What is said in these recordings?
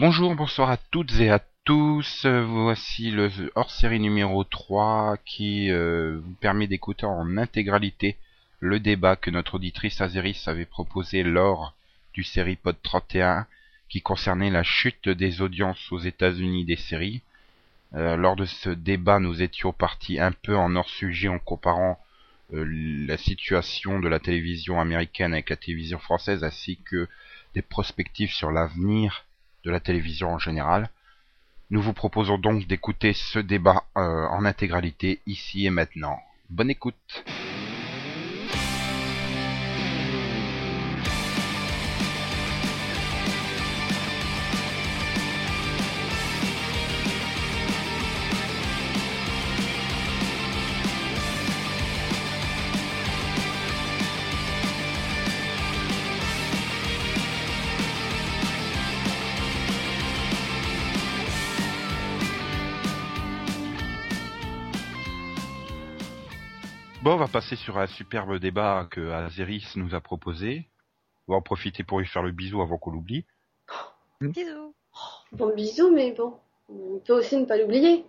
Bonjour, bonsoir à toutes et à tous. Voici le hors-série numéro 3 qui euh, vous permet d'écouter en intégralité le débat que notre auditrice Azeris avait proposé lors du série Pod 31 qui concernait la chute des audiences aux États-Unis des séries. Euh, lors de ce débat, nous étions partis un peu en hors-sujet en comparant euh, la situation de la télévision américaine avec la télévision française ainsi que des perspectives sur l'avenir de la télévision en général. Nous vous proposons donc d'écouter ce débat euh, en intégralité ici et maintenant. Bonne écoute. Bon, on va passer sur un superbe débat que Azeris nous a proposé. On va en profiter pour lui faire le bisou avant qu'on l'oublie. Bisous. Bon, bisous, mais bon, on peut aussi ne pas l'oublier.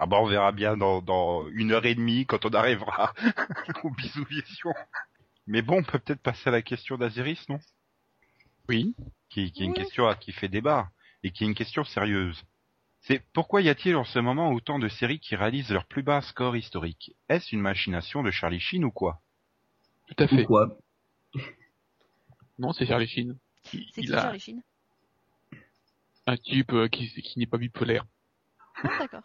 Ah bah on verra bien dans, dans une heure et demie quand on arrivera au bisou vision. Mais bon, on peut peut-être passer à la question d'Azeris, non? Oui. qui, qui est une Oui. question à- qui fait débat et qui est une question sérieuse. C'est pourquoi y a-t-il en ce moment autant de séries qui réalisent leur plus bas score historique? Est-ce une machination de Charlie Sheen ou quoi? Tout à fait. Pourquoi Non, c'est Charlie Sheen. C'est qui a Charlie Sheen? Un type euh, qui, qui n'est pas bipolaire. Ah, d'accord.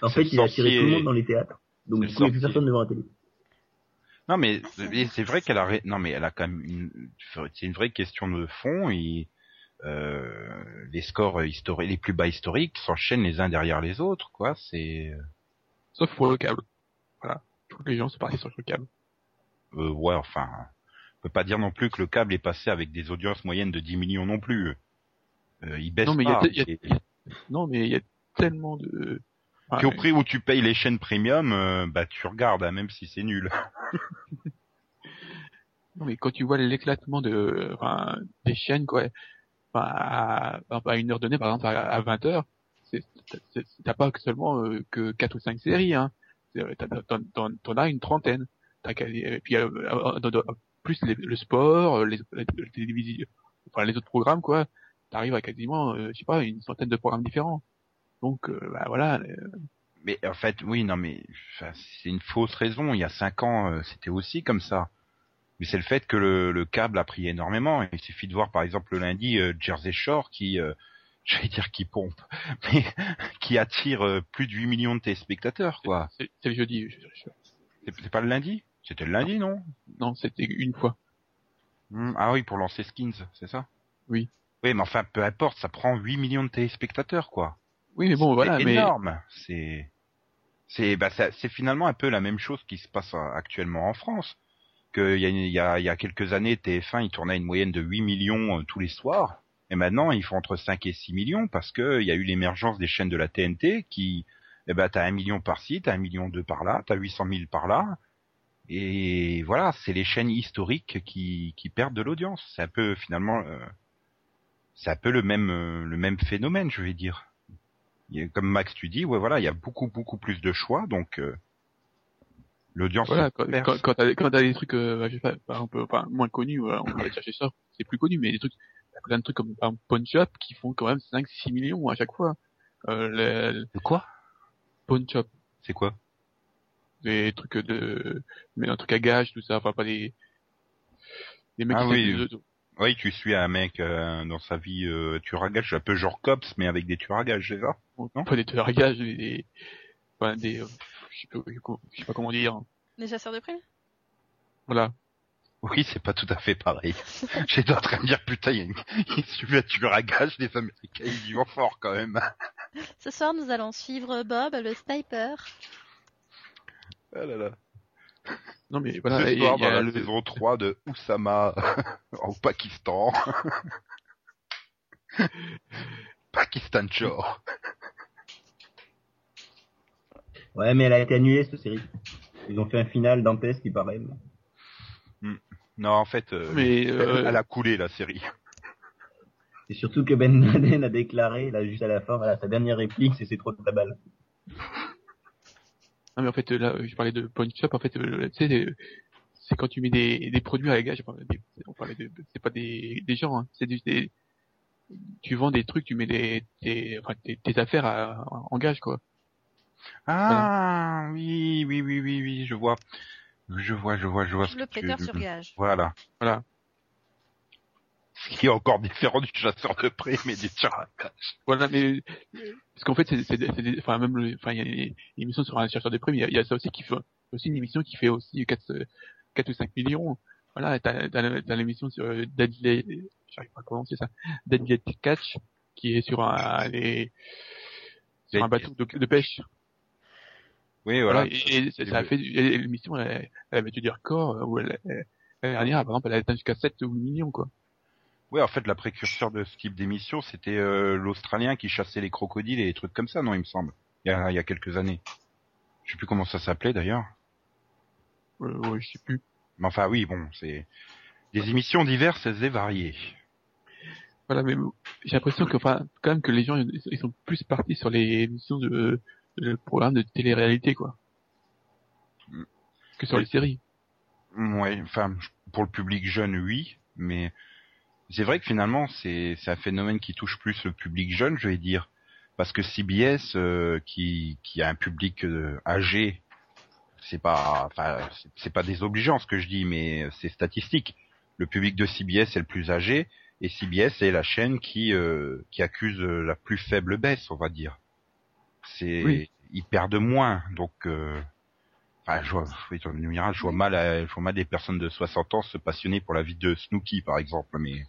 En fait, il a attiré tout le monde dans les théâtres. Donc C'est du coup, il n'y a plus personne devant la télé. Non mais Ah, c'est vrai. qu'elle a ré- non mais elle a quand même une c'est une vraie question de fond et les scores historiques les plus bas historiques s'enchaînent les uns derrière les autres quoi c'est Sauf pour le câble. Voilà. Que les gens sont partis sur le câble. euh, ouais enfin on peut pas dire non plus que le câble est passé avec des audiences moyennes de 10 millions non plus euh, il baisse Non, mais il y a y a- y Non, mais il y a tellement de... Puis au prix où tu payes les chaînes premium, euh, bah tu regardes, hein, même si c'est nul. Non, mais quand tu vois l'éclatement de, enfin, des chaînes, quoi, à, à une heure donnée, par exemple, à, à 20 heures, t'as pas seulement euh, que quatre ou cinq séries, hein. T'en, as une trentaine. Qu'à- et puis, euh, euh, plus le sport, les, les, enfin, les autres programmes, quoi. T'arrives à quasiment, je sais pas, une centaine de programmes différents. Donc, bah, voilà. Mais en fait, oui, non, mais c'est une fausse raison. Il y a cinq ans, c'était aussi comme ça. Mais c'est le fait que le, le câble a pris énormément. Il suffit de voir, par exemple, le lundi, euh, Jersey Shore qui, euh, j'allais dire qui pompe, mais qui attire euh, plus de 8 millions de téléspectateurs, quoi. c'est, c'est le jeudi. je- je- C'est c'est pas le lundi? C'était le lundi, non? Non, c'était une fois. Hmm, Ah oui, pour lancer Skins, c'est ça? Oui. Oui, mais enfin, peu importe, ça prend 8 millions de téléspectateurs, quoi. Oui, mais bon, voilà, c'est mais énorme. C'est c'est bah c'est finalement un peu la même chose qui se passe actuellement en France. Que il y y y a quelques années TF1 il tournait une moyenne de 8 millions euh, tous les soirs et maintenant ils font entre 5 et 6 millions parce que il y a eu l'émergence des chaînes de la TNT qui eh ben t'as un million par-ci, t'as un million deux par là, t'as 800 000 par là. Et voilà, c'est les chaînes historiques qui, qui perdent de l'audience. C'est un peu finalement, euh, c'est un peu le même euh, le même phénomène, je vais dire. Comme Max tu dis, ouais voilà, il y a beaucoup beaucoup plus de choix, donc euh, l'audience Voilà, quand, quand, quand t'as, quand t'as des trucs, euh, je sais pas, par exemple, enfin, moins connus, voilà, on va aller chercher ça, c'est plus connu, mais des trucs, t'as plein de trucs comme, par exemple, Pawn Shop, qui font quand même 5, 6 millions à chaque fois. Euh, le, le quoi? Pawn Shop, C'est quoi? Des trucs de, mais un truc à gage, tout ça, enfin, pas des, des mecs Ah qui oui. font des- Oui, tu suis un mec euh, dans sa vie euh, tueur à gages, un peu genre cops, mais avec des tueurs à gages, c'est ça? Non? pas des tueurs à gages, des, des, enfin, des, euh, je sais pas, je sais pas comment dire. Les chasseurs de primes? Voilà. Oui, c'est pas tout à fait pareil. J'étais en train de dire putain, il y a une... tueur à gages, les Américains ils y vont fort quand même. Ce soir, nous allons suivre Bob, le sniper. Ah là là. Non, mais voilà, Ce soir il y a dans la le- saison 3 de Oussama au Pakistan. Pakistan Shore. Ouais, mais elle a été annulée cette série. Ils ont fait un final dantesque, il paraît. mais- Non, en fait, euh, mais, euh, elle a coulé la série. C'est surtout que Ben Laden a déclaré, là, juste à la fin, voilà, sa dernière réplique, c'est c'est trop de la balle. Non mais en fait là je parlais de point shop en fait euh, tu sais c'est- quand tu mets des, des produits à la gage, on parlait de, c'est pas des, des gens, hein, c'est du- des, tu vends des trucs, tu mets des, des, enfin, tes, tes affaires à, en gage quoi. Ah oui, oui, oui, oui, oui, je vois. Je vois, je vois, je vois. Le tu- prêteur sur gage. Voilà. Voilà. Ce qui est encore différent du chasseur de près, mais du tir à gage. Voilà, mais parce qu'en fait, c'est, c'est, c'est des- enfin même, le- enfin il y a une émission sur un chercheur de prix, mais il y a, il y a ça aussi qui fait aussi une émission qui fait aussi 4, 4 ou 5 millions. Voilà, t'as, t'as, t'as l'émission sur euh, Deadly, j'arrive pas à prononcer ça, Deadly Catch, qui est sur un, les, sur un bateau de, de pêche. Oui, Voilà, voilà. et, et ça, ça a fait, et l'émission, elle, elle a battu des records, euh, où elle, elle, l'année dernière, par exemple, elle a atteint jusqu'à 7 ou 8 millions, quoi. Oui, en fait, la précurseur de ce type d'émission, c'était euh, l'Australien qui chassait les crocodiles et des trucs comme ça, non, il me semble. Il y a, il y a quelques années. Je sais plus comment ça s'appelait d'ailleurs. Euh, ouais, je sais plus. Mais enfin, oui, bon, c'est des émissions diverses et variées. Voilà, mais j'ai l'impression que, enfin, quand même que les gens, ils ils sont plus partis sur les émissions de, de programmes de télé-réalité, quoi. Mm. Que sur Oui. les séries. Ouais, enfin, pour le public jeune, oui, mais c'est vrai que finalement, c'est c'est un phénomène qui touche plus le public jeune, je vais dire, parce que CBS, euh, qui qui a un public euh, âgé, c'est pas, enfin, c'est- pas désobligeant ce que je dis, mais c'est statistique. Le public de CBS est le plus âgé, et CBS est la chaîne qui euh, qui accuse la plus faible baisse, on va dire. C'est Oui. ils perdent moins, donc. euh, Enfin, je vois, oui, je mal, je vois mal des personnes de 60 ans se passionner pour la vie de Snooki, par exemple, mais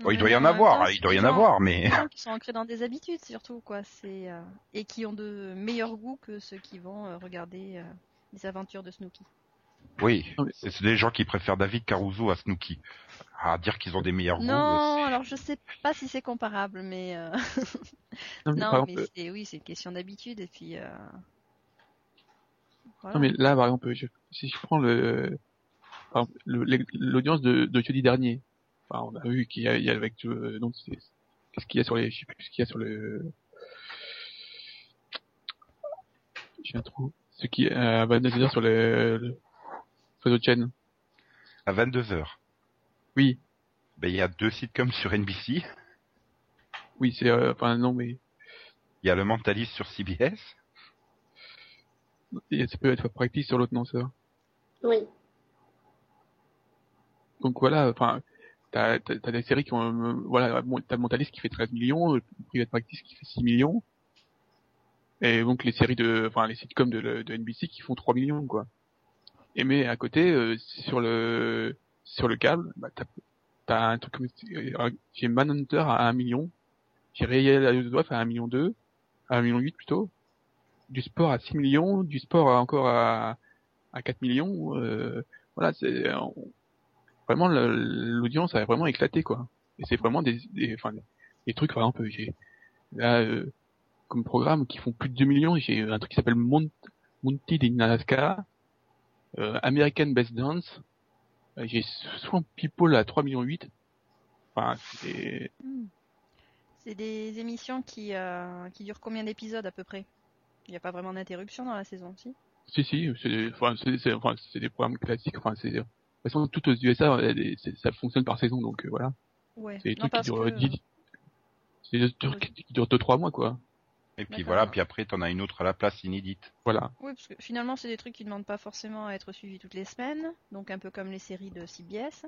Bon, il doit y en avoir, temps, il doit y en avoir, mais qui sont ancrés dans des habitudes surtout quoi, c'est euh, et qui ont de meilleurs goûts que ceux qui vont euh, regarder euh, les aventures de Snooki. Oui, Non, c'est des gens qui préfèrent David Caruso à Snooki. À dire qu'ils ont des meilleurs goûts. Non, alors je sais pas si c'est comparable, mais euh, Non, mais, non, mais exemple, oui, c'est une question d'habitude et puis. Euh... voilà. non, mais là, par exemple, je- si je prends le, l'audience de, de jeudi dernier, enfin, on a vu qu'il y y a avec, euh, donc, c'est, qu'est-ce qu'il y a sur les, je sais plus ce qu'il y a sur le, j'ai un trou, ce qui, euh, bah, dire sur le, le chaîne. À 22h. Oui, Ben, il y a deux sitcoms sur NBC. oui, c'est, euh, enfin, non, mais, Il y a le Mentalist sur CBS. et ça peut être practice sur l'autre, non, ça. Oui. Donc voilà, enfin, t'as, t'as, t'as des séries qui ont, euh, voilà, t'as Mentalist qui fait 13 millions, euh, Private Practice qui fait 6 millions, et donc les séries de, enfin, les sitcoms de, de NBC qui font 3 millions, quoi. Et mais à côté, euh, sur le, sur le câble, bah, t'as, t'as un truc comme, euh, j'ai Manhunter à 1 million, j'ai Réel Housewives à 1 million 2, à 1 million 8 plutôt, du sport à 6 millions, du sport à encore à, à 4 millions, euh, voilà, c'est, vraiment l'audience a vraiment éclaté quoi. Et c'est vraiment des, des enfin des trucs par exemple j'ai là euh, comme programme qui font plus de 2 millions j'ai un truc qui s'appelle Mount, Mounted in Alaska euh, American Best Dance euh, j'ai Swamp People à 3 millions 8 enfin c'est Hmm. C'est des émissions qui euh, qui durent combien d'épisodes à peu près? Il n'y a pas vraiment d'interruption dans la saison, si? Si si c'est des- enfin enfin programmes classiques enfin c'est de toute façon toutes aux USA euh, ça fonctionne par saison donc euh, voilà. Ouais. c'est des trucs qui durent que 10 c'est des trucs qui durent 2-3 mois quoi Et puis voilà, puis après, t'en as une autre à la place inédite. voilà Oui, parce que finalement, c'est des trucs qui ne demandent pas forcément à être suivis toutes les semaines, donc un peu comme les séries de CBS,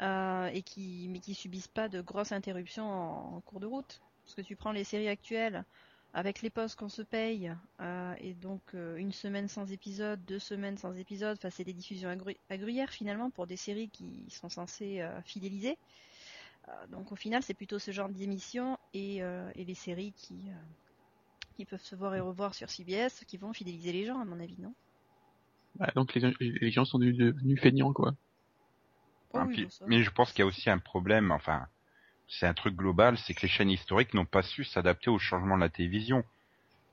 euh, et qui, mais qui subissent pas de grosses interruptions en, en cours de route. Parce que tu prends les séries actuelles, avec les postes qu'on se paye, euh, et donc euh, une semaine sans épisode, deux semaines sans épisode, enfin c'est des diffusions agru- agruyères finalement pour des séries qui sont censées euh, fidéliser. Euh, donc au final, c'est plutôt ce genre d'émissions et, euh, et les séries qui, euh, qui peuvent se voir et revoir sur CBS qui vont fidéliser les gens, à mon avis, non? Bah, donc les, gens- les gens sont devenus, devenus feignants quoi. Oh oui, puis- bon, ça. mais je pense qu'il y a aussi un problème, enfin, c'est un truc global, c'est que les chaînes historiques n'ont pas su s'adapter au changement de la télévision.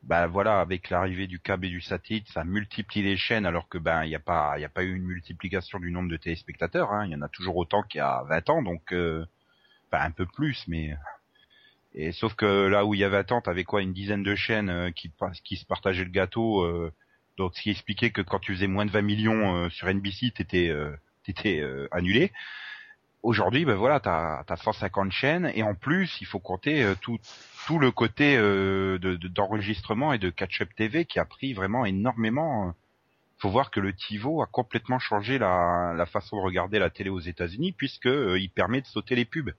Bah voilà, avec l'arrivée du câble et du satellite, ça multiplie les chaînes alors que ben il n'y a pas il y a pas eu une multiplication du nombre de téléspectateurs, hein. il y en a toujours autant qu'il y a 20 ans donc euh, enfin un peu plus, mais et sauf que là où il y avait attente, t'avais quoi une dizaine de chaînes euh, qui qui se partageaient le gâteau. euh, donc ce qui expliquait que quand tu faisais moins de 20 millions euh, sur NBC, t'étais t'étais annulé. Aujourd'hui, ben voilà, t'as as 150 chaînes et en plus, il faut compter tout tout le côté euh, de- de- d'enregistrement et de catch-up TV qui a pris vraiment énormément. Faut voir que le TiVo a complètement changé la, la façon de regarder la télé aux États-Unis puisque euh, il permet de sauter les pubs.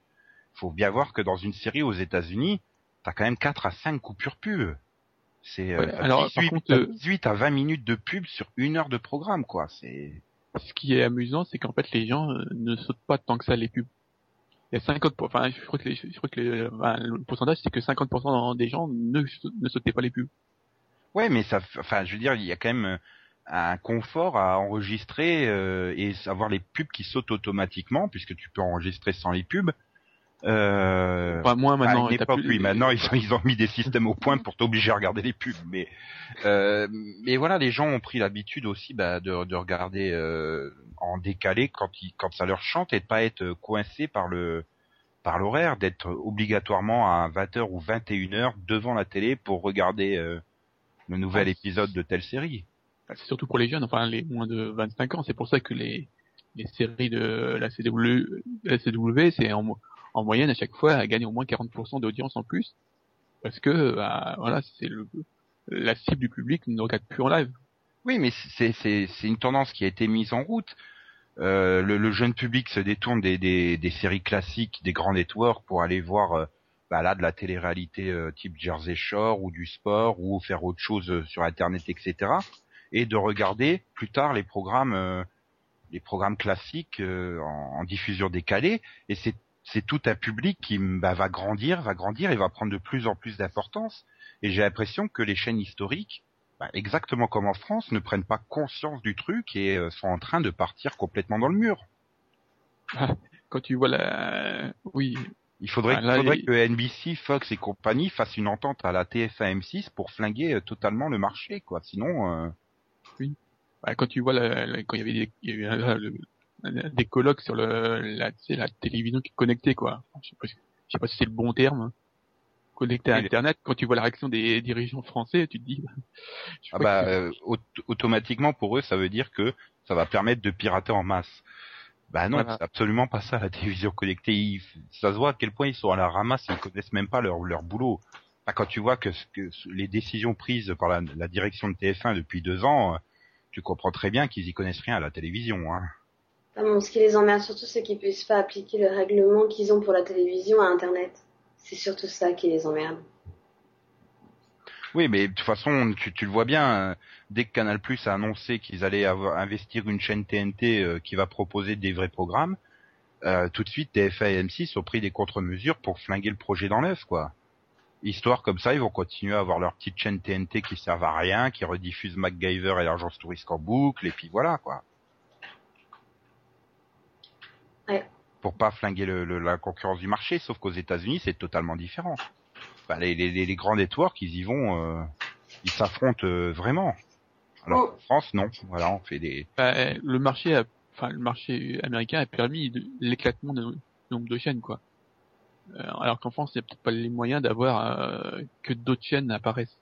Faut bien voir que dans une série aux États-Unis, t'as quand même 4 à 5 coupures pub. C'est euh, Ouais, t'as alors, par 18, contre, t'as euh, 18 à 20 minutes de pub sur une heure de programme, quoi. C'est Ce qui est amusant, c'est qu'en fait, les gens euh, ne sautent pas tant que ça les pubs. Il y a 50, enfin, je crois que, les, je crois que les, enfin, le pourcentage, c'est que 50% des gens ne, ne sautaient pas les pubs. Ouais, mais ça, enfin, je veux dire, il y a quand même un confort à enregistrer euh, et avoir les pubs qui sautent automatiquement, puisque tu peux enregistrer sans les pubs. Euh, Enfin, moi, maintenant, à une époque, plus- oui, maintenant ils ont, ils ont mis des systèmes au point pour t'obliger à regarder les pubs, mais euh, mais voilà, les gens ont pris l'habitude aussi bah, de, de regarder euh, en décalé quand ils, quand ça leur chante et de pas être coincé par le par l'horaire, d'être obligatoirement à 20h ou 21h devant la télé pour regarder euh, le nouvel Ah, épisode de telle série. C'est surtout pour les jeunes, enfin les moins de 25 ans. C'est pour ça que les, les séries de la CW, la CW c'est en, en moyenne à chaque fois à gagner au moins 40% d'audience en plus, parce que bah, voilà, c'est le la cible du public ne regarde plus en live. Oui, mais c'est c'est c'est une tendance qui a été mise en route. Euh, le, le jeune public se détourne des, des, des séries classiques, des grands networks pour aller voir euh, bah là de la télé-réalité euh, type Jersey Shore ou du sport ou faire autre chose euh, sur Internet, etc. Et de regarder plus tard les programmes euh, les programmes classiques en, en diffusion décalée. Et c'est c'est tout un public qui bah, va grandir, va grandir et va prendre de plus en plus d'importance. Et j'ai l'impression que les chaînes historiques bah, exactement comme en France, ne prennent pas conscience du truc et euh, sont en train de partir complètement dans le mur. Quand tu vois la, oui, Il faudrait, Ah, là, faudrait il- que NBC, Fox et compagnie fassent une entente à la TF1 M6 pour flinguer euh, totalement le marché, quoi. Sinon, euh, bah, quand tu vois la, la- quand il y avait des, il y avait un- le- des colloques sur le, la, la télévision qui est connectée, quoi. Je sais pas, si- je sais pas si c'est le bon terme. Connecté à Internet, quand tu vois la réaction des dirigeants français, tu te dis, je ah bah, euh, aut- automatiquement pour eux, ça veut dire que ça va permettre de pirater en masse. Bah non, Voilà. c'est absolument pas ça la télévision connectée. Ils- ça se voit à quel point ils sont à la ramasse, ils connaissent même pas leur, leur boulot. Bah, quand tu vois que, que les décisions prises par la, la direction de TF1 depuis deux ans, euh, tu comprends très bien qu'ils y connaissent rien à la télévision. Hein. Bon, ce qui les emmerde surtout, c'est qu'ils puissent pas appliquer le règlement qu'ils ont pour la télévision à Internet. C'est surtout ça qui les emmerde. Oui, mais de toute façon, tu, tu le vois bien, euh, dès que Canal Plus a annoncé qu'ils allaient investir une chaîne TNT euh, qui va proposer des vrais programmes, euh, tout de suite TF1 et M6 ont pris des contre-mesures pour flinguer le projet dans l'œuf, quoi. Histoire comme ça, ils vont continuer à avoir leur petite chaîne TNT qui servent à rien, qui rediffuse MacGyver et l'agence touriste en boucle, et puis voilà, quoi. Ouais. Pour pas flinguer le, le- la concurrence du marché, sauf qu'aux États-Unis, c'est totalement différent. Bah, les, les, les grands networks, ils y vont, euh, ils s'affrontent euh, vraiment. Alors Oh. en France, non. Voilà, on fait des. bah, le marché, a- enfin le marché américain a permis de- l'éclatement du nombre de chaînes, quoi. Euh, alors qu'en France, il n'y a peut-être pas les moyens d'avoir euh, que d'autres chaînes apparaissent.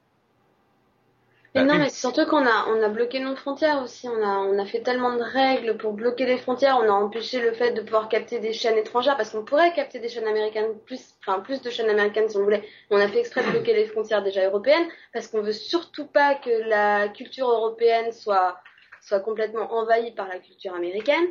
Mais Bah, non, mais c'est surtout qu'on a, on a bloqué nos frontières aussi. On a, on a fait tellement de règles pour bloquer les frontières. On a empêché le fait de pouvoir capter des chaînes étrangères parce qu'on pourrait capter des chaînes américaines, plus, enfin, plus de chaînes américaines si on voulait. On a fait exprès de bloquer les frontières déjà européennes parce qu'on veut surtout pas que la culture européenne soit, soit complètement envahie par la culture américaine.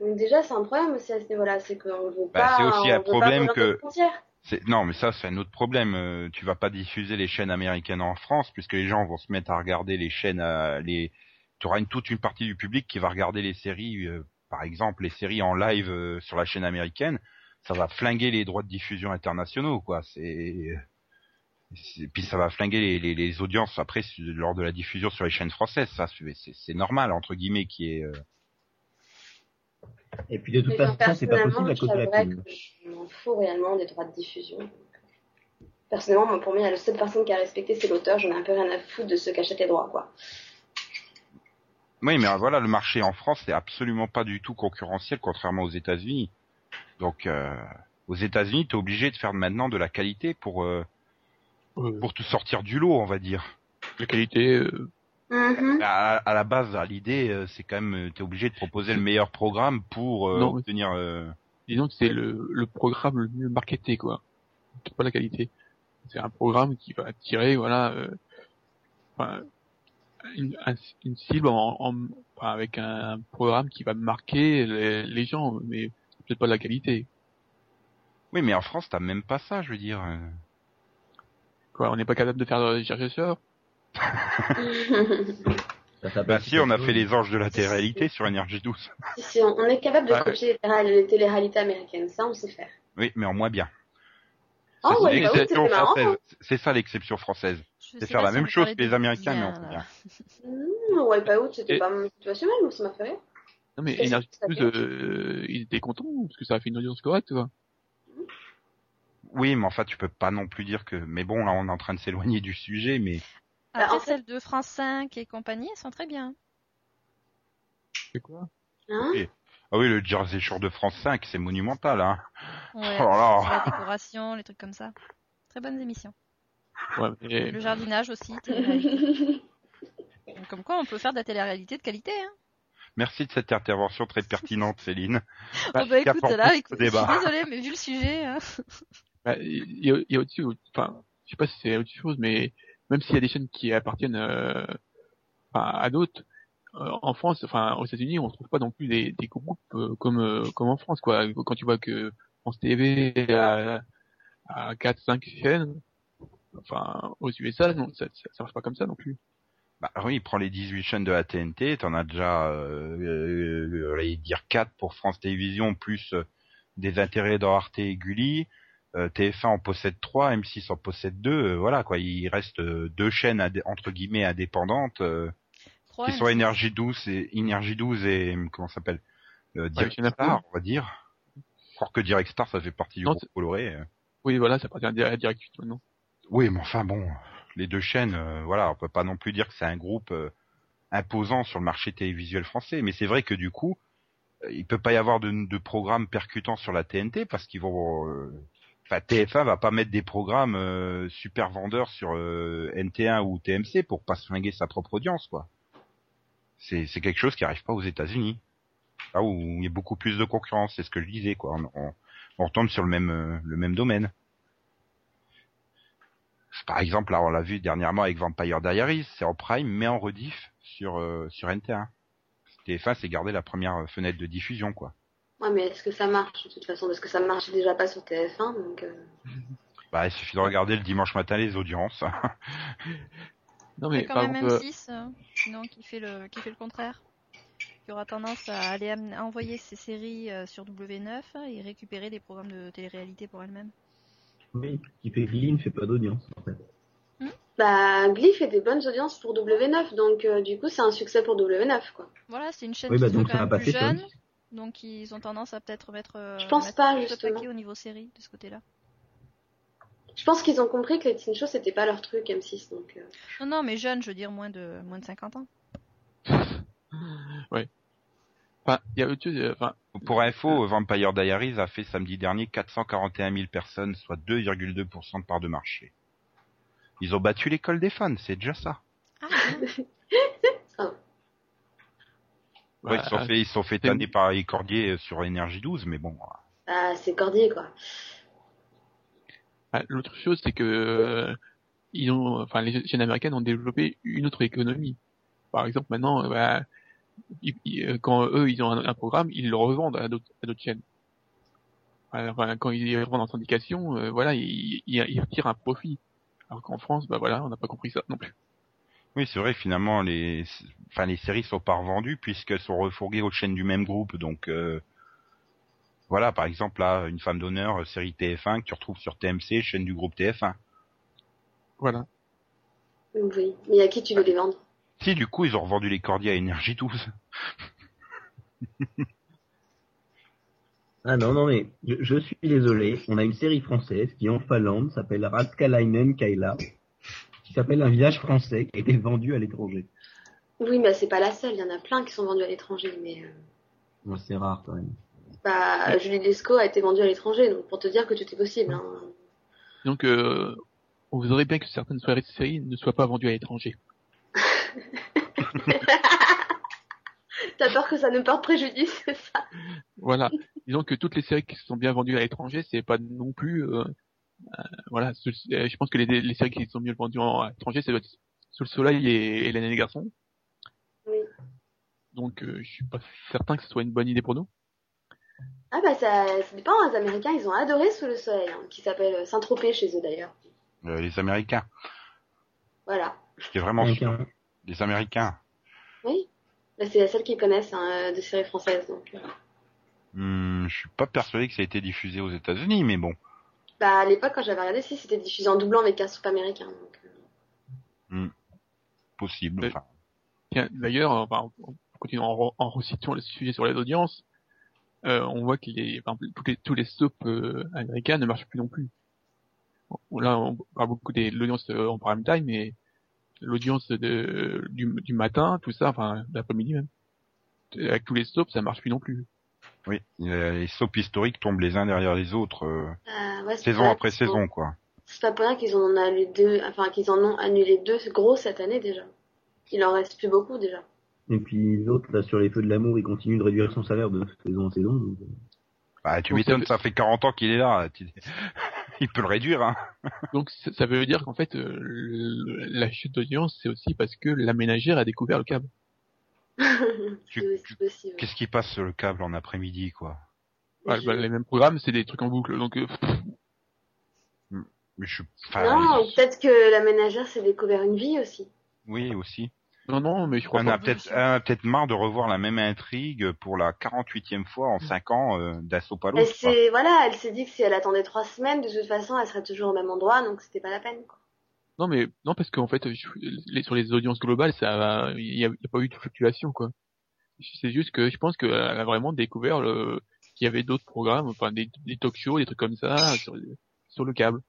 Donc déjà, c'est un problème aussi à ce niveau-là, c'est qu'on veut Bah, pas. c'est aussi on un veut pas problème que- nos frontières. Non, mais ça c'est un autre problème. Euh, tu vas pas diffuser les chaînes américaines en France puisque les gens vont se mettre à regarder les chaînes. à- les, tu auras une toute une partie du public qui va regarder les séries, euh, par exemple les séries en live euh, sur la chaîne américaine. Ça va flinguer les droits de diffusion internationaux, quoi. C'est puis ça va flinguer les, les, les audiences après lors de la diffusion sur les chaînes françaises. Ça c'est normal entre guillemets qui est. euh, Et puis de toute enfin, façon, c'est pas personnellement, possible à cause de la pub. je m'en fous réellement des droits de diffusion. Personnellement, moi, pour moi, la seule personne qui a respecté, c'est l'auteur. J'en ai un peu rien à foutre de ceux qui achètent les droits, quoi. Oui, mais voilà, le marché en France n'est absolument pas du tout concurrentiel, contrairement aux États-Unis. Donc, euh, Aux États-Unis, t'es obligé de faire maintenant de la qualité pour euh, Euh, pour te sortir du lot, on va dire. la qualité, euh, Mhm. À, à la base, à l'idée, euh, c'est quand même, euh, t'es obligé de proposer le meilleur programme pour euh, Non, obtenir. euh, disons que c'est le, le programme le mieux marketé, quoi. C'est pas la qualité. C'est un programme qui va attirer, voilà, euh, enfin, une, un- une cible en, en- enfin, avec un programme qui va marquer les, les gens, mais peut-être pas la qualité. Oui, mais en France, t'as même pas ça, je veux dire. euh. Quoi, on n'est pas capable de faire des chercheurs Ça Bah si, on a fait les anges de la télé-réalité sur Énergie 12. Si, si, on, est capable de Ouais. copier les, télé- les téléréalités américaines, ça on sait faire. Oui, mais en moins bien. Oh, C'est ouais, bah oui, française. C'est ça l'exception française. C'est faire la si même chose que les Américains, mais en là. bien. Mmh, Wipeout, c'était Et- pas, pas si mal, moi ça m'a fait rire. Non mais Energy que ça 12, fait euh, ils étaient contents parce que ça a fait une audience correcte, quoi. Oui, mais enfin, tu peux pas non plus dire que. Mais bon, là, on est en train de s'éloigner du sujet, mais Bah, Après, en fait- celles de France 5 et compagnie, elles sont très bien. C'est quoi? Hein? Ah oui, le Jersey Shore de France 5, c'est monumental, hein. Ouais, Oh là la décoration, les trucs comme ça. Très bonnes émissions. Ouais, mais Le jardinage aussi. Donc, Comme quoi, on peut faire de la télé-réalité de qualité. Hein. Merci de cette intervention très pertinente, Céline. Oh bah écoute, là, écoute, je suis désolée, mais vu le sujet, hein. Bah, il y a, il y a aussi, enfin, je sais pas si c'est autre chose, mais même s'il y a des chaînes qui appartiennent euh, enfin, à d'autres, euh, en France, enfin aux États-Unis, on trouve pas non plus des, des groupes euh, comme euh, comme en France, quoi. Quand tu vois que France TV a, a 4 5 chaînes, enfin aux USA, non, ça, ça, ça marche pas comme ça non plus. Bah oui, prends les 18 chaînes de la TNT, t'en as déjà, euh, euh, allez dire 4 pour France Télévisions, plus euh, des intérêts dans Arte et Gulli. Euh, TF1 en possède 3, M6 en possède 2, voilà quoi, il reste euh, deux chaînes entre guillemets indépendantes, euh, qui M6. sont Énergie 12 et Énergie 12 et comment ça s'appelle euh, Direct. Star, on va dire. Encore que Direct Star, ça fait partie du Non, groupe Coloré. euh. Oui, voilà, ça appartient à Direct maintenant. Oui, mais enfin bon, les deux chaînes, euh, voilà, on peut pas non plus dire que c'est un groupe euh, imposant sur le marché télévisuel français. Mais c'est vrai que du coup, euh, il peut pas y avoir de, de programmes percutants sur la TNT parce qu'ils vont, euh, enfin TF1 va pas mettre des programmes euh, super vendeurs sur euh, NT1 ou TMC pour pas se flinguer sa propre audience, quoi. C'est c'est quelque chose qui arrive pas aux États-Unis, là où il y a beaucoup plus de concurrence. C'est ce que je disais, quoi. On, retombe sur le même euh, le même domaine. Par exemple, là, on l'a vu dernièrement avec Vampire Diaries, c'est en prime, mais en rediff sur euh, sur NT1. TF1 s'est gardé la première fenêtre de diffusion, quoi. Ouais, mais est-ce que ça marche de toute façon? Parce que ça marchait déjà pas sur TF1, donc. euh, Bah, il suffit de regarder le dimanche matin les audiences. Non Il y mais a quand par même exemple, euh, M6, euh, sinon qui fait le qui fait le contraire, qui aura tendance à aller à envoyer ses séries euh, sur W9 et récupérer des programmes de télé-réalité pour elle-même. Oui, qui fait Glee ne fait pas d'audience, en fait. Bah, Glee fait des bonnes audiences pour W9, donc euh, du coup c'est un succès pour W9, quoi. Voilà, c'est une chaîne Oui, qui bah veut donc quand ça va même plus jeune, M6. Donc ils ont tendance à peut-être mettre, euh, Je pense mettre pas, justement. au niveau série de ce côté-là. Je pense qu'ils ont compris que les teen shows c'était pas leur truc M6, donc. euh, Non, non, mais jeune, je veux dire moins de moins de 50 ans. enfin, il y a autre chose, euh, enfin, Pour info, Vampire Diaries a fait samedi dernier 441 000 personnes, soit 2,2% de part de marché. Ils ont battu l'école des fans, c'est déjà ça. Ah. Ouais, ils se sont fait, ils sont fait tanner par les Cordier euh, sur Énergie 12, mais bon. Bah, c'est Cordier, quoi. Ah, L'autre chose, c'est que euh, ils ont, enfin, les chaînes américaines ont développé une autre économie. Par exemple, maintenant, euh, bah, ils- ils- quand eux ils ont un, un programme, ils le revendent à d'autres à d'autres chaînes. Enfin, quand ils le revendent en syndication, euh, voilà, ils, ils, ils retirent un profit. Alors qu'en France, bah voilà, on n'a pas compris ça non plus. Oui, c'est vrai, finalement, les, enfin, les séries sont pas revendues puisqu'elles sont refourguées aux chaînes du même groupe, donc, euh, voilà, par exemple, là, une femme d'honneur, euh, série TF1 que tu retrouves sur TMC, chaîne du groupe TF1. Voilà. Oui. Mais à qui tu veux les vendre? Si, du coup, ils ont revendu les Cordiers à Énergie 12. Ah non, non, mais je, je suis désolé. On a une série française qui, en Finlande, s'appelle Raskalainen Kaila, qui s'appelle Un village français, qui a été vendu à l'étranger. Oui, mais c'est pas la seule, il y en a plein qui sont vendus à l'étranger, mais. euh, c'est rare quand même. Bah, Julie Lescaut a été vendue à l'étranger, donc pour te dire que tout est possible. Hein. Donc, euh, on voudrait bien que certaines soirées de séries ne soient pas vendues à l'étranger. T'as peur que ça ne porte préjudice, c'est ça? Voilà. Disons que toutes les séries qui sont bien vendues à l'étranger, c'est pas non plus, euh, voilà. ce- Je pense que les, les séries qui sont mieux vendues en- à l'étranger, c'est Sous le soleil et, et l'année des garçons. Oui. Donc, euh, je suis pas certain que ce soit une bonne idée pour nous. Ah bah ça, ça dépend, les Américains ils ont adoré Sous le soleil, hein, qui s'appelle Saint-Tropez chez eux d'ailleurs. Euh, les Américains. Voilà. J'étais vraiment hein, Les Américains. Oui. Bah, c'est la seule qu'ils connaissent hein, de séries françaises. Donc, euh. Hmm, je suis pas persuadé que ça a été diffusé aux États-Unis, mais bon. Bah à l'époque quand j'avais regardé, si c'était diffusé en doublant avec un soupe américain. Donc, euh. Possible. Mais- Enfin, Tiens, D'ailleurs, euh, enfin, en continuant en, en resituant le sujet sur les audiences, euh, on voit que les, par exemple, tous les, tous les soaps euh, américains ne marchent plus non plus. Bon, Là, on parle beaucoup de l'audience euh, en prime time, mais l'audience de, du, du matin, tout ça, enfin, l'après-midi même, avec tous les soaps, ça marche plus non plus. Oui. Les soaps historiques tombent les uns derrière les autres, euh, ouais, c'est saison pas- après saison, quoi. C'est pas pour rien qu'ils en ont annulé deux, enfin qu'ils en ont annulé deux gros cette année déjà. Il en reste plus beaucoup déjà. Et puis l'autre, là, sur les feux de l'amour, il continue de réduire son salaire de saison en saison. donc, euh, Bah, tu m'étonnes, ça ça fait 40 ans qu'il est là. Il peut le réduire, hein. Donc ça, veut dire qu'en fait, euh, la chute d'audience, c'est aussi parce que la ménagère a découvert le câble. Qu'est-ce qui passe sur le câble en après-midi, quoi? Ouais, bah, les mêmes programmes, c'est des trucs en boucle. Donc, euh, Mais je, enfin, Non, peut-être que la ménagère s'est découvert une vie aussi. oui, aussi. non, non, mais je crois On pas. a peut-être, on a peut-être marre de revoir la même intrigue pour la 48e fois en 5 ans euh, d'assaut à Elle s'est, voilà, elle s'est dit que si elle attendait trois semaines, de toute façon, elle serait toujours au même endroit, donc c'était pas la peine. Quoi. Non, mais non, parce qu'en fait, sur les audiences globales, ça, il y a, pas eu de fluctuation, quoi. C'est juste que je pense qu'elle a vraiment découvert le, qu'il y avait d'autres programmes, enfin des, des talk shows, des trucs comme ça sur, sur le câble.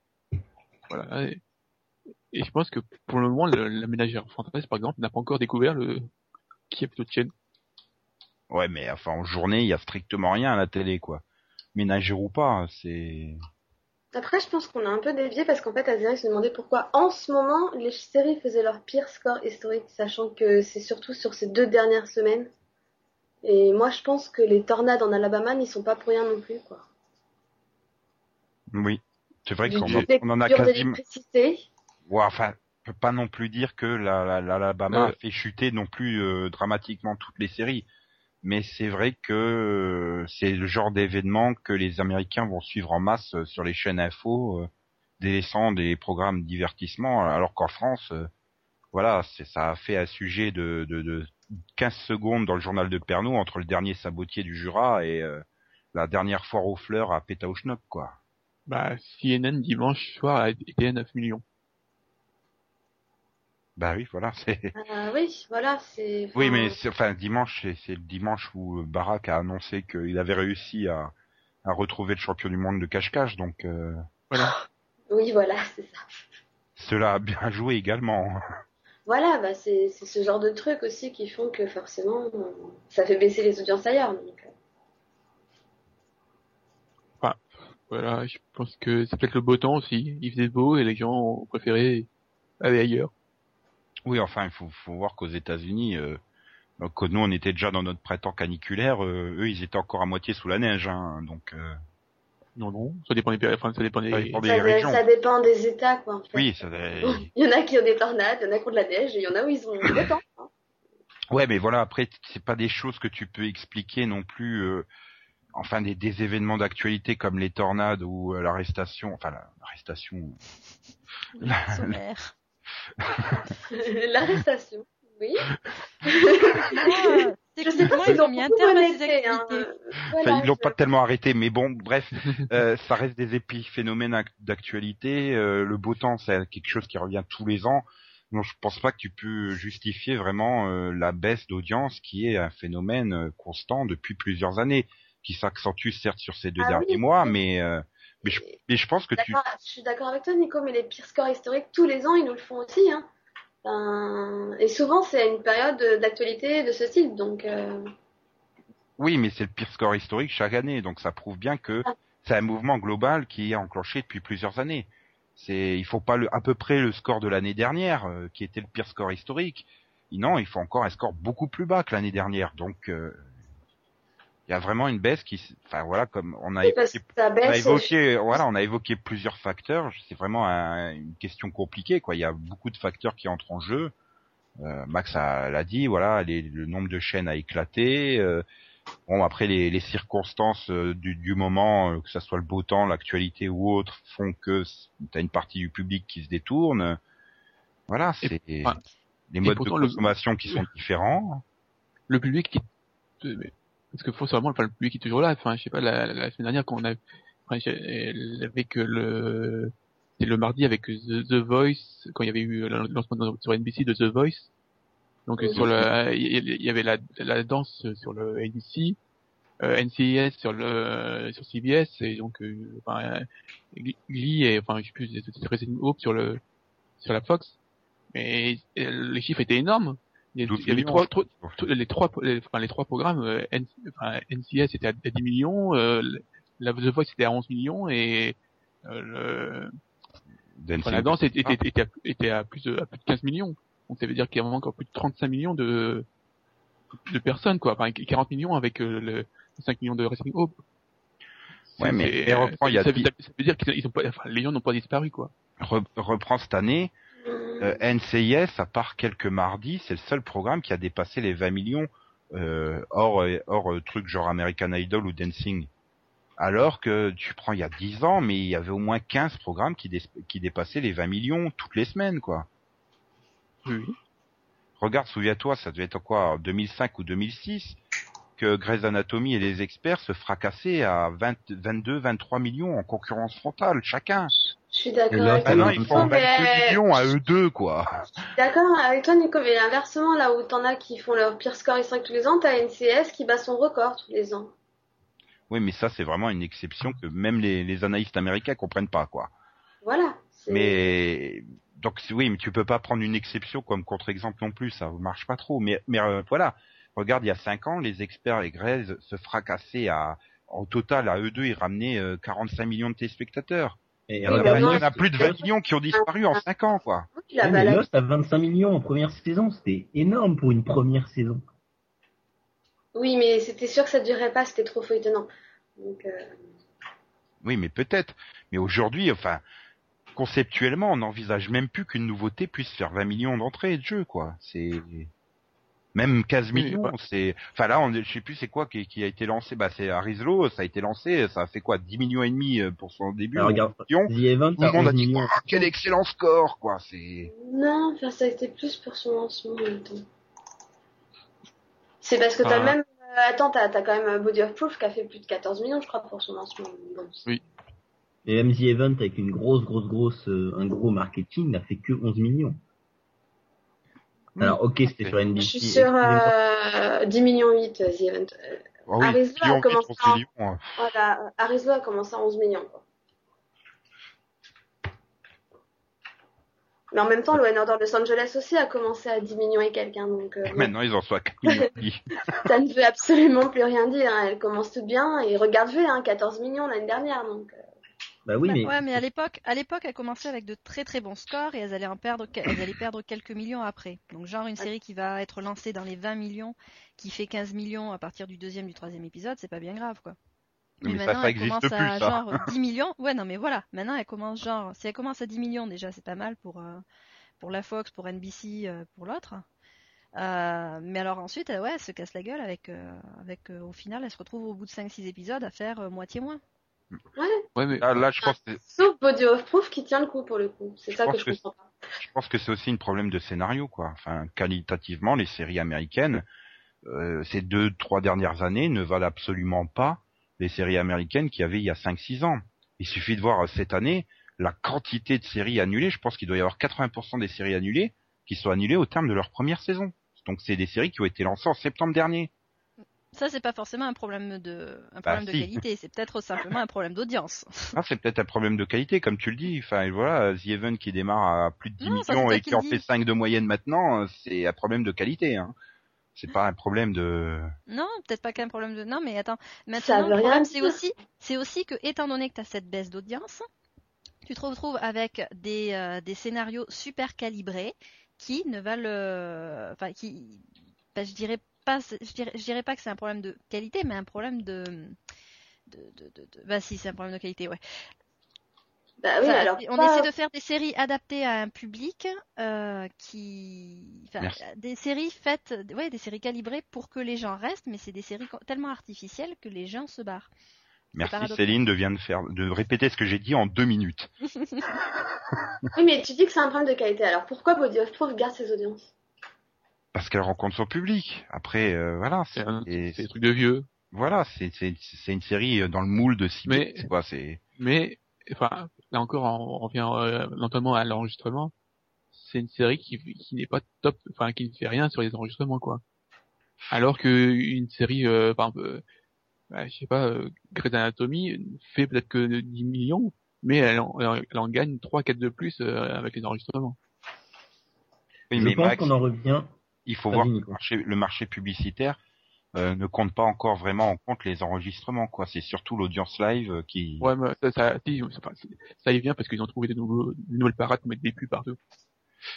Voilà. Et, je pense que pour le moment, la ménagère française, par exemple, n'a pas encore découvert le qui est plutôt de chaîne. Ouais, mais enfin, en journée, il y a strictement rien à la télé, quoi. Ménagère ou pas, c'est... Après, je pense qu'on a un peu dévié parce qu'en fait, Azeri se demandait pourquoi en ce moment les séries faisaient leur pire score historique, sachant que c'est surtout sur ces deux dernières semaines. Et moi, je pense que les tornades en Alabama n'y sont pas pour rien non plus, quoi. Oui. C'est vrai qu'on en- les on en a coupures quasiment... d'électricité. Ouais, enfin, on peut pas non plus dire que la, la, l'Alabama Euh. a fait chuter non plus euh, dramatiquement toutes les séries. Mais c'est vrai que euh, c'est le genre d'événement que les Américains vont suivre en masse euh, sur les chaînes info, euh, délaissant des programmes de divertissement, alors qu'en France, voilà, ça a fait un sujet de, de, de 15 secondes dans le journal de Pernod entre le dernier sabotier du Jura et euh, la dernière foire aux fleurs à Pétaouchnok, quoi. Bah, CNN dimanche soir a été à 9 millions. Bah oui, voilà, c'est... Euh, oui, voilà, c'est. Oui, enfin, mais c'est, enfin dimanche, c'est, le dimanche où euh, Barak a annoncé qu'il avait réussi à, à retrouver le champion du monde de cache-cache, donc euh, Voilà. Oui, voilà, c'est ça. cela a bien joué également. Voilà, bah c'est ce genre de trucs aussi qui font que forcément, ça fait baisser les audiences ailleurs. Donc, euh. Voilà, je pense que c'est peut-être le beau temps aussi. Il faisait beau et les gens ont préféré aller ailleurs. Oui, enfin, il faut, faut voir qu'aux États-Unis, euh, que nous on était déjà dans notre printemps caniculaire, euh, eux ils étaient encore à moitié sous la neige, hein, donc euh, Non, non, ça dépend des périodes, enfin, ça dépend des... Ça dépend des ça, régions. ça dépend des États, quoi. En fait. oui, ça, Il y en a qui ont des tornades, il y en a qui ont de la neige, et il y en a où ils ont le temps. hein. Ouais, mais voilà, après, c'est pas des choses que tu peux expliquer non plus. euh, enfin, des, des événements d'actualité comme les tornades ou euh, l'arrestation. Enfin, la- l'arrestation. L'arrestation, oui. Moi, Je sais pas ils ont ont mis un beaucoup terme à ces connecté, hein. activités. Enfin, Voilà, ils l'ont je- pas tellement arrêté, mais bon, bref, euh, ça reste des épiphénomènes ac- d'actualité. euh, le beau temps, c'est quelque chose qui revient tous les ans. Donc, je pense pas que tu peux justifier vraiment euh, la baisse d'audience, qui est un phénomène constant depuis plusieurs années, qui s'accentue certes sur ces deux Ah derniers oui, mois, mais euh, mais je, mais je pense que tu je suis d'accord avec toi, Nico, mais les pires scores historiques, tous les ans, ils nous le font aussi. Hein. Et souvent, c'est une période d'actualité de ce style. Donc, euh, Oui, mais c'est le pire score historique chaque année, donc ça prouve bien que Ah. c'est un mouvement global qui est enclenché depuis plusieurs années. C'est, il faut pas le, à peu près le score de l'année dernière, euh, qui était le pire score historique. Non, il faut encore un score beaucoup plus bas que l'année dernière. Donc, euh, il y a vraiment une baisse qui, enfin voilà, comme on a évoqué, on a voilà, on a évoqué plusieurs facteurs. C'est vraiment un- une question compliquée, quoi. Il y a beaucoup de facteurs qui entrent en jeu. Euh, Max a- l'a dit, voilà, les- le nombre de chaînes a éclaté. euh, bon, après les, les circonstances euh, du, du moment, que ça soit le beau temps, l'actualité ou autre, font que t'as une partie du public qui se détourne. Voilà, c'est les modes de le- consommation qui sont différents. le public qui parce que faut savoir enfin, le public est toujours là enfin je sais pas la, la semaine dernière quand on a enfin, avec le c'est le mardi avec The, The Voice quand il y avait eu le lancement sur NBC de The Voice donc Oui. sur le il y avait la, la danse sur le NBC euh, NCIS sur le sur CBS et donc euh, enfin euh, Glee et enfin je sais plus c'était Resident Hope sur le sur la Fox mais euh, les chiffres étaient énormes il y, a- 12 il y avait trois, trois, les trois, les, enfin, les trois programmes, euh, N- enfin, NCS était à, à 10 millions, euh, la The Voice était à 11 millions et euh, le, enfin, la danse était, était, était, à, était à plus de, à plus de 15 millions. Donc ça veut dire qu'il y a encore plus de 35 millions de, de personnes, quoi. Enfin, 40 millions avec euh, le 5 millions de Wrestling Hope. Ouais, mais- reprends, il y a ça, ça, ça veut dire qu'ils ont pas, enfin, les gens n'ont pas disparu, quoi. Re- reprend cette année. Euh, NCIS, à part quelques mardis, c'est le seul programme qui a dépassé les 20 millions euh, hors, euh, hors euh, truc genre American Idol ou Dancing. Alors que tu prends il y a 10 ans, mais il y avait au moins 15 programmes qui, dé- qui dépassaient les 20 millions toutes les semaines, quoi. Oui. Regarde, souviens-toi, ça devait être quoi, en 2005 ou 2006, que Grey's Anatomy et les experts se fracassaient à 20, 22, 23 millions en concurrence frontale, chacun. Je suis d'accord avec toi. non, ils font mais- 22 millions à eux deux, quoi. D'accord avec toi, Nico, mais inversement, là où t'en as qui font leur pire score historique tous les ans, t'as NCS qui bat son record tous les ans. Oui, mais ça, c'est vraiment une exception que même les, les analystes américains comprennent pas, quoi. Voilà. Mais donc oui, mais tu peux pas prendre une exception comme contre-exemple non plus, ça marche pas trop. Mais mais euh, voilà, regarde, il y a cinq ans, les experts et Grèze se fracassaient à en total à eux deux, ils ramenaient euh, 45 millions de téléspectateurs. Et Il y en a, Oui, regarde, il y en non, a plus de 20 millions qui ont disparu en cinq ans, quoi. Ouais, mais. Lost à 25 millions en première saison, c'était énorme pour une première saison. Oui, mais c'était sûr que ça durait pas, c'était trop feuilletonnant. Donc, euh, Oui, mais peut-être. Mais aujourd'hui, enfin, conceptuellement, on n'envisage même plus qu'une nouveauté puisse faire 20 millions d'entrées de jeu, quoi. C'est même 15 Oui, millions. C'est, enfin là, on, je sais plus c'est quoi qui, qui a été lancé. Bah, c'est Arislo, ça a été lancé, ça a fait quoi, 10 millions et demi euh, pour son début. Alors, regarde, millions. The Event Tout le monde a 11 dit. Ah, quel excellent score, quoi. C'est, non, enfin, ça a été plus pour son lancement. C'est parce que t'as Ah. même. euh, attends, t'as t'as quand même Body of Proof qui a fait plus de 14 millions, je crois, pour son lancement. C'est- Et même The Event avec une grosse, grosse, grosse, euh, un gros marketing n'a fait que 11 millions. Alors, ok, c'était sur NBC. Je suis sur euh, 10 millions 8, euh, The Event. Ah oui, Arizona a commencé 11 en- millions, hein. Voilà, Arizona a commencé à 11 millions. Quoi. Mais en même temps, le Law Order Los Angeles aussi a commencé à 10 millions et quelques. hein, donc, euh, Maintenant, ils en sont à 4 millions. ça ne veut absolument plus rien dire. hein. Elle commence tout bien. Et regarde V, hein, 14 millions l'année dernière. Donc, euh, Bah oui, mais. Ouais, mais à l'époque, à l'époque, elle commençait avec de très très bons scores et elles allaient en perdre, elles allaient perdre quelques millions après. Donc genre une série qui va être lancée dans les 20 millions, qui fait 15 millions à partir du deuxième, du troisième épisode, c'est pas bien grave quoi. Mais ça, maintenant, ça elle commence plus, à ça. genre 10 millions. Ouais, non mais voilà. Maintenant, elle commence genre, si elle commence à 10 millions déjà, c'est pas mal pour euh, pour la Fox, pour NBC, euh, pour l'autre. Euh, mais alors ensuite, ouais, elle se casse la gueule avec euh, avec euh, au final, elle se retrouve au bout de 5-6 épisodes à faire euh, moitié moins. Ouais, mais Là, là, je pense que sauf Body of Proof qui tient le coup pour le coup. C'est ça que je que comprends pas. je pense que c'est aussi un problème de scénario, quoi. Enfin, qualitativement, les séries américaines, euh, ces deux, trois dernières années ne valent absolument pas les séries américaines qu'il y avait il y a 5-6 ans. Il suffit de voir euh, cette année la quantité de séries annulées. Je pense qu'il doit y avoir 80% des séries annulées qui sont annulées au terme de leur première saison. Donc c'est des séries qui ont été lancées en septembre dernier. Ça, c'est pas forcément un problème de, un Bah, problème de si. qualité, c'est peut-être simplement un problème d'audience. Ah, c'est peut-être un problème de qualité, comme tu le dis. Enfin, voilà, The Event qui démarre à plus de 10 Non, ça, c'est millions et qui en fait dis. 5 de moyenne maintenant, c'est un problème de qualité. Hein. C'est pas un problème de. Non, peut-être pas qu'un problème de. Non, mais attends. Ça Maintenant, veut le rien problème, c'est aussi, c'est aussi que, étant donné que tu as cette baisse d'audience, tu te retrouves avec des, euh, des scénarios super calibrés qui ne valent. euh, Enfin, qui. bah, je dirais pas, je dirais, je dirais pas que c'est un problème de qualité, mais un problème de. de, de, de- de- Bah, si, c'est un problème de qualité, ouais. Bah oui, Enfin, alors. on pas- essaie de faire des séries adaptées à un public euh, qui, enfin, Merci. des séries faites, ouais, des séries calibrées pour que les gens restent, mais c'est des séries tellement artificielles que les gens se barrent. Merci. Céline de vient de faire, de répéter ce que j'ai dit en deux minutes. Oui, mais tu dis que c'est un problème de qualité. Alors pourquoi Body of Proof garde ses audiences? Parce qu'elle rencontre son public. Après, euh, voilà, C'est c'est un- et des trucs de vieux. voilà, c'est c'est c'est une série euh, dans le moule de CBS, Mais- quoi. C'est Mais, enfin, là encore, on revient euh, lentement à l'enregistrement. C'est une série qui, qui n'est pas top, enfin, qui ne fait rien sur les enregistrements, quoi. Alors que une série, euh, par exemple, euh, bah, je sais pas, euh, Grey's Anatomy fait peut-être que 10 millions, mais elle en, elle en gagne 3-4 de plus euh, avec les enregistrements. oui, je mais pense qu'on en revient. Il faut voir que le marché, le marché publicitaire euh, ne compte pas encore vraiment en compte les enregistrements, quoi. C'est surtout l'audience live euh, qui. Ouais, mais ça, ça, si, ça y vient parce qu'ils ont trouvé des, nouveaux, des nouvelles parades pour mettre des pubs partout.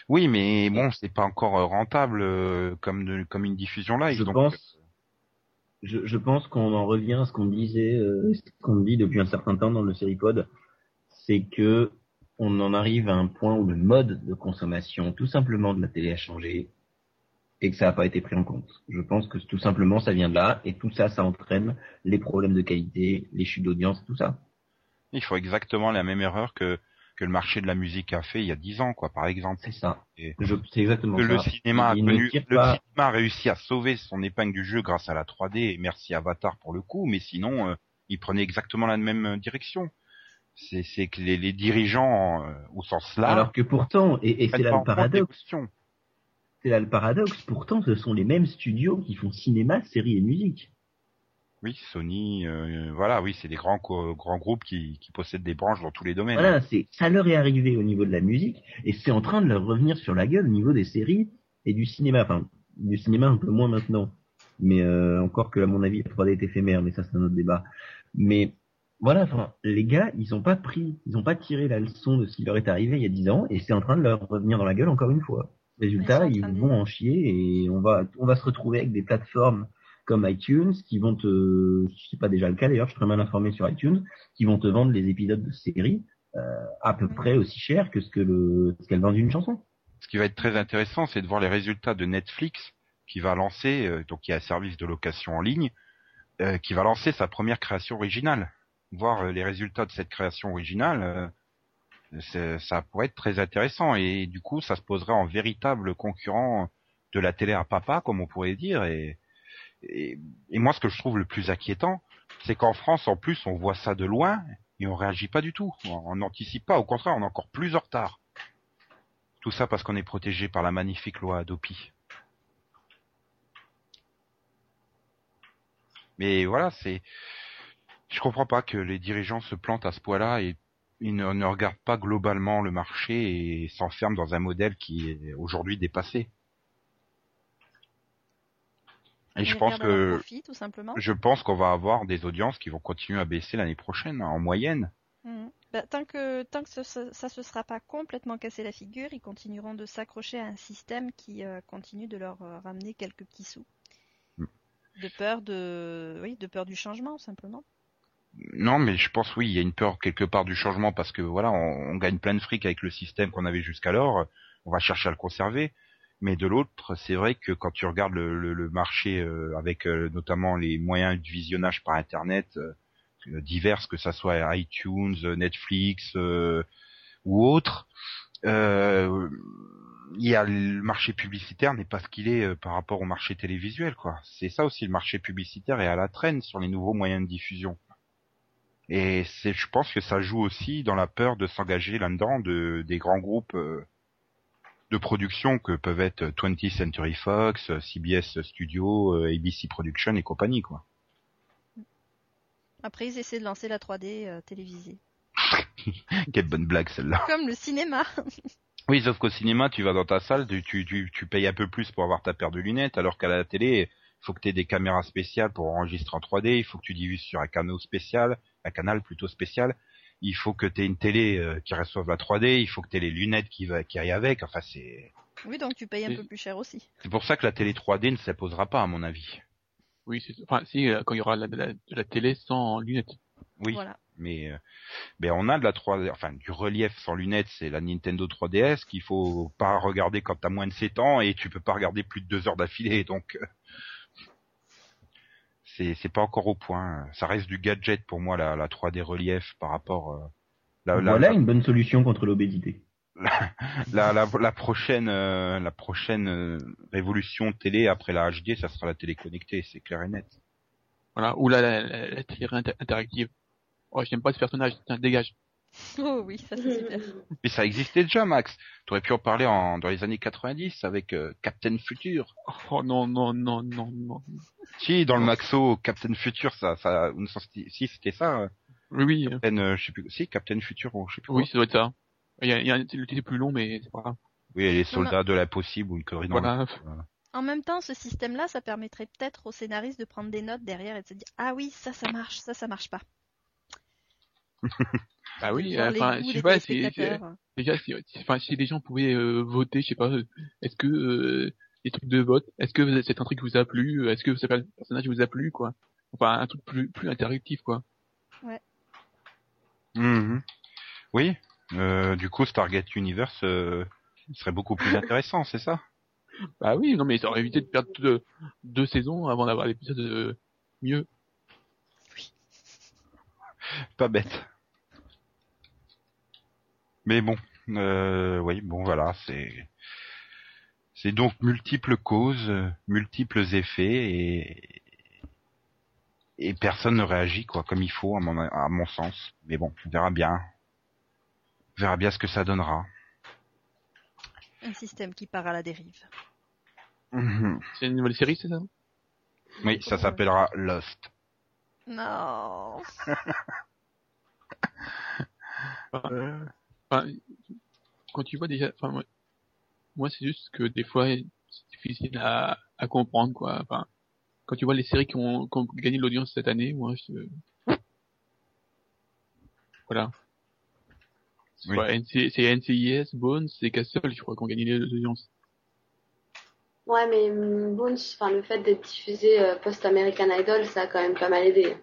Oui, mais bon, c'est pas encore euh, rentable euh, comme de- comme une diffusion live. Je donc, pense, je, je pense qu'on en revient à ce qu'on disait, euh, ce qu'on dit depuis un certain temps dans le Seripod, c'est que on en arrive à un point où le mode de consommation, tout simplement de la télé a changé et que ça n'a pas été pris en compte. Je pense que tout simplement ça vient de là et tout ça, ça entraîne les problèmes de qualité, les chutes d'audience, tout ça. Il faut exactement la même erreur que que le marché de la musique a fait il y a dix ans, quoi, par exemple. C'est ça. C'est exactement que ça. le cinéma a tire le pas- cinéma a réussi à sauver son épingle du jeu grâce à la 3D et merci Avatar pour le coup, mais sinon euh, il prenait exactement la même direction. C'est c'est que les, les dirigeants euh, au sens large Alors que pourtant, et, et c'est là le paradoxe. C'est là le paradoxe, pourtant ce sont les mêmes studios qui font cinéma, séries et musique. Oui, Sony, euh, voilà, oui, c'est des grands grands groupes qui, qui possèdent des branches dans tous les domaines. Voilà, c'est ça leur est arrivé au niveau de la musique et c'est en train de leur revenir sur la gueule au niveau des séries et du cinéma. Enfin, du cinéma un peu moins maintenant, mais euh, encore que à mon avis la 3D est éphémère, mais ça c'est un autre débat. Mais voilà, enfin, les gars, ils ont pas pris, ils ont pas tiré la leçon de ce qui leur est arrivé il y a 10 ans et c'est en train de leur revenir dans la gueule encore une fois. Résultat, Ils vont en chier et on va on va se retrouver avec des plateformes comme iTunes qui vont te, c'est pas déjà le cas d'ailleurs, je suis très mal informé sur iTunes, qui vont te vendre les épisodes de séries euh, à peu près aussi cher que ce que le ce qu'elle vend d'une chanson. Ce qui va être très intéressant, c'est de voir les résultats de Netflix qui va lancer, euh, donc il y a un service de location en ligne, euh, qui va lancer sa première création originale. Voir euh, les résultats de cette création originale, euh, ça pourrait être très intéressant et du coup, ça se poserait en véritable concurrent de la télé à papa, comme on pourrait dire. Et, et, moi, ce que je trouve le plus inquiétant, c'est qu'en France, en plus, on voit ça de loin et on réagit pas du tout. On n'anticipe pas. Au contraire, on est encore plus en retard. Tout ça parce qu'on est protégé par la magnifique loi Adopi. Mais voilà, c'est, je comprends pas que les dirigeants se plantent à ce point-là et ils ne, ne regardent pas globalement le marché et s'enferment dans un modèle qui est aujourd'hui dépassé. Et je pense que, profit, tout simplement. je pense qu'on va avoir des audiences qui vont continuer à baisser l'année prochaine, en moyenne. Mhm. Bah, tant que, tant que ce- ce- ça se sera pas complètement cassé la figure, ils continueront de s'accrocher à un système qui euh, continue de leur euh, ramener quelques petits sous. Mm. De peur de, oui, de peur du changement, simplement. Non, mais je pense oui, il y a une peur quelque part du changement parce que voilà, on, gagne plein de fric avec le système qu'on avait jusqu'alors. On va chercher à le conserver. Mais de l'autre, c'est vrai que quand tu regardes le, marché euh, avec euh, notamment les moyens de visionnage par internet euh, euh, divers, que ça soit iTunes, Netflix ou autre, il y a le marché publicitaire n'est pas ce qu'il est par rapport au marché télévisuel. C'est ça aussi, le marché publicitaire est à la traîne sur les nouveaux moyens de diffusion. Et c'est, je pense que ça joue aussi dans la peur de s'engager là-dedans de des grands groupes euh, de production que peuvent être 20th Century Fox, CBS Studio, euh, ABC Production et compagnie, quoi. Après, ils essaient de lancer la 3D euh, télévisée. Quelle bonne blague celle-là. Comme le cinéma. Oui, sauf qu'au cinéma, tu vas dans ta salle, tu, tu, tu, tu payes un peu plus pour avoir ta paire de lunettes, alors qu'à la télé, il faut que tu aies des caméras spéciales pour enregistrer en 3D, il faut que tu diffuses sur un canal spécial, un canal plutôt spécial, il faut que tu aies une télé euh, qui reçoive la 3D, il faut que tu aies les lunettes qui, va, qui aillent avec, enfin c'est... Oui, donc tu payes un peu plus cher aussi. C'est pour ça que la télé 3D ne s'imposera pas, à mon avis. Oui, c'est, enfin, si, euh, quand il y aura de la, la, télé sans lunettes. Oui, Voilà. mais euh, ben on a de la 3D, enfin du relief sans lunettes, c'est la Nintendo 3DS qu'il faut pas regarder quand t'as moins de 7 ans et tu peux pas regarder plus de deux heures d'affilée, donc euh, c'est c'est pas encore au point. Ça reste du gadget pour moi la, la 3D relief par rapport euh, la, la- voilà une bonne solution contre l'obésité. la, la, la prochaine euh, la prochaine euh, révolution télé après la HD, ça sera la télé connectée, c'est clair et net. Voilà. Ou la, la, la, la télé inter- interactive. Oh, j'aime pas ce personnage, tiens, dégage. Oh oui, ça c'est super. Mais ça existait déjà, Max. Tu aurais pu en parler en, dans les années 90 avec euh, Captain Future. Oh non, non, non, non, non. Si, dans le Maxo, Captain Future, ça, si, c'était ça. euh, Oui, oui, Captain, euh, je sais plus, si, Captain Future, ou je sais plus. oui, quoi. ça doit être ça. Il y a, il y a un titre plus long, mais c'est pas grave. Oui, et les soldats de l'impossible ou une connerie dans Voilà. En même temps, ce système-là, ça permettrait peut-être aux scénaristes de prendre des notes derrière et de se dire ah oui, ça, ça marche, ça, ça marche pas. Bah oui, euh, enfin, je sais pas, si, déjà, si, enfin, si les gens pouvaient euh, voter, je sais pas, euh, est-ce que euh, les trucs de vote, est-ce que cette intrigue vous a plu, est-ce que ce personnage vous a plu, quoi? Enfin, un truc plus plus interactif, quoi. Mhm. Oui, euh, du coup, Stargate Universe euh, serait beaucoup plus intéressant, c'est ça? Bah oui, non mais ça aurait évité de perdre deux, deux saisons avant d'avoir l'épisode euh, mieux. Pas bête. Mais bon, euh, oui, bon voilà, c'est c'est donc multiples causes, multiples effets et et personne ne réagit quoi comme il faut à mon à mon sens. Mais bon, on verra bien. On verra bien ce que ça donnera. Un système qui part à la dérive. Mhm. C'est une nouvelle série, c'est ça? Oui, ça s'appellera Lost. Non. Enfin, quand tu vois déjà, enfin, moi, moi, c'est juste que des fois c'est difficile à, à comprendre quoi. Enfin, quand tu vois les séries qui ont, qui ont gagné de l'audience cette année, moi, je... voilà. C'est Oui. NCIS, Bones, c'est Castle, je crois, qui ont gagné l'audience. Ouais, mais hum, Bones, enfin, le fait d'être diffusé euh, post-American Idol, ça a quand même pas mal aidé.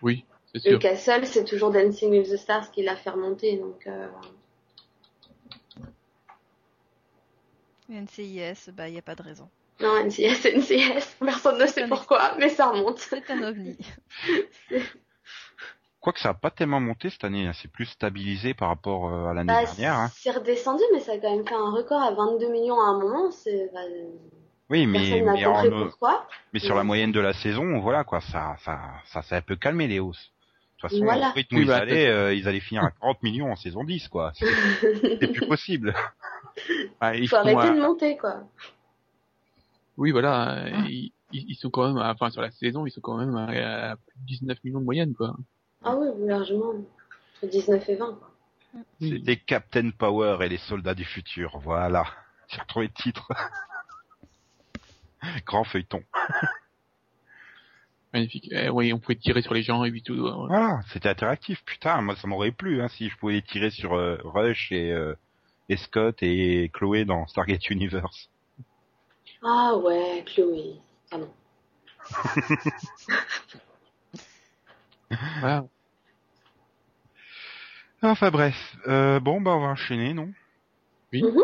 Oui, sûr. Castle, c'est toujours Dancing with the Stars qui l'a fait remonter, donc euh, NCIS, bah il y a pas de raison. non, NCS, NCS, personne ne sait pourquoi, mais ça remonte. C'est un ovni. Quoique ça a pas tellement monté cette année, hein, c'est plus stabilisé par rapport euh, à l'année Bah, dernière. Hein. c'est redescendu, mais ça a quand même fait un record à 22 millions à un moment. C'est bah, Oui, mais n'a mais, en, compris pourquoi. mais sur la moyenne de la saison, voilà quoi, ça ça ça s'est un peu calmé les hausses. De toute façon, Voilà. au rythme où Oui, ils bah, allaient, euh, ils allaient finir à 40 millions en saison 10 quoi. C'est plus possible. Ah, ils faut arrêter à- de monter, quoi. Oui, voilà, euh, ils, ils ils sont quand même, à- enfin, sur la saison, ils sont quand même à, à plus de 19 millions de moyenne, quoi. Ah oui, largement. Entre 19 et 20, quoi. C'était Captain Power et les soldats du futur, voilà. J'ai retrouvé le titre. Grand feuilleton. Magnifique. Eh, oui, on pouvait tirer sur les gens et puis tout. euh, Voilà, c'était interactif. Putain, moi ça m'aurait plu hein, si je pouvais tirer sur euh, Rush et, euh, et Scott et Chloé dans Stargate Universe. Ah ouais, Chloé. Pardon. Voilà. Enfin bref, euh, bon bah on va enchaîner, non? Oui. Mhm.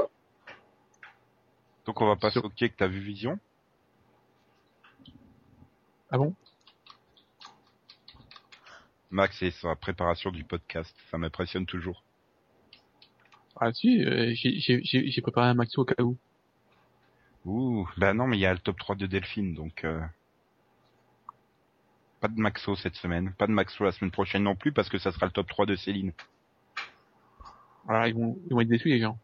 Donc on va pas Sur- choquer que t'as vu Vision? Ah bon? Max et sa préparation du podcast, ça m'impressionne toujours. Ah si, euh, j'ai- préparé un maxi au cas où. Ouh, bah non mais il y a le top 3 de Delphine, donc euh... pas de Maxo cette semaine, pas de Maxo la semaine prochaine non plus parce que ça sera le top 3 de Céline. Voilà, ils vont, ils vont être déçus les gens.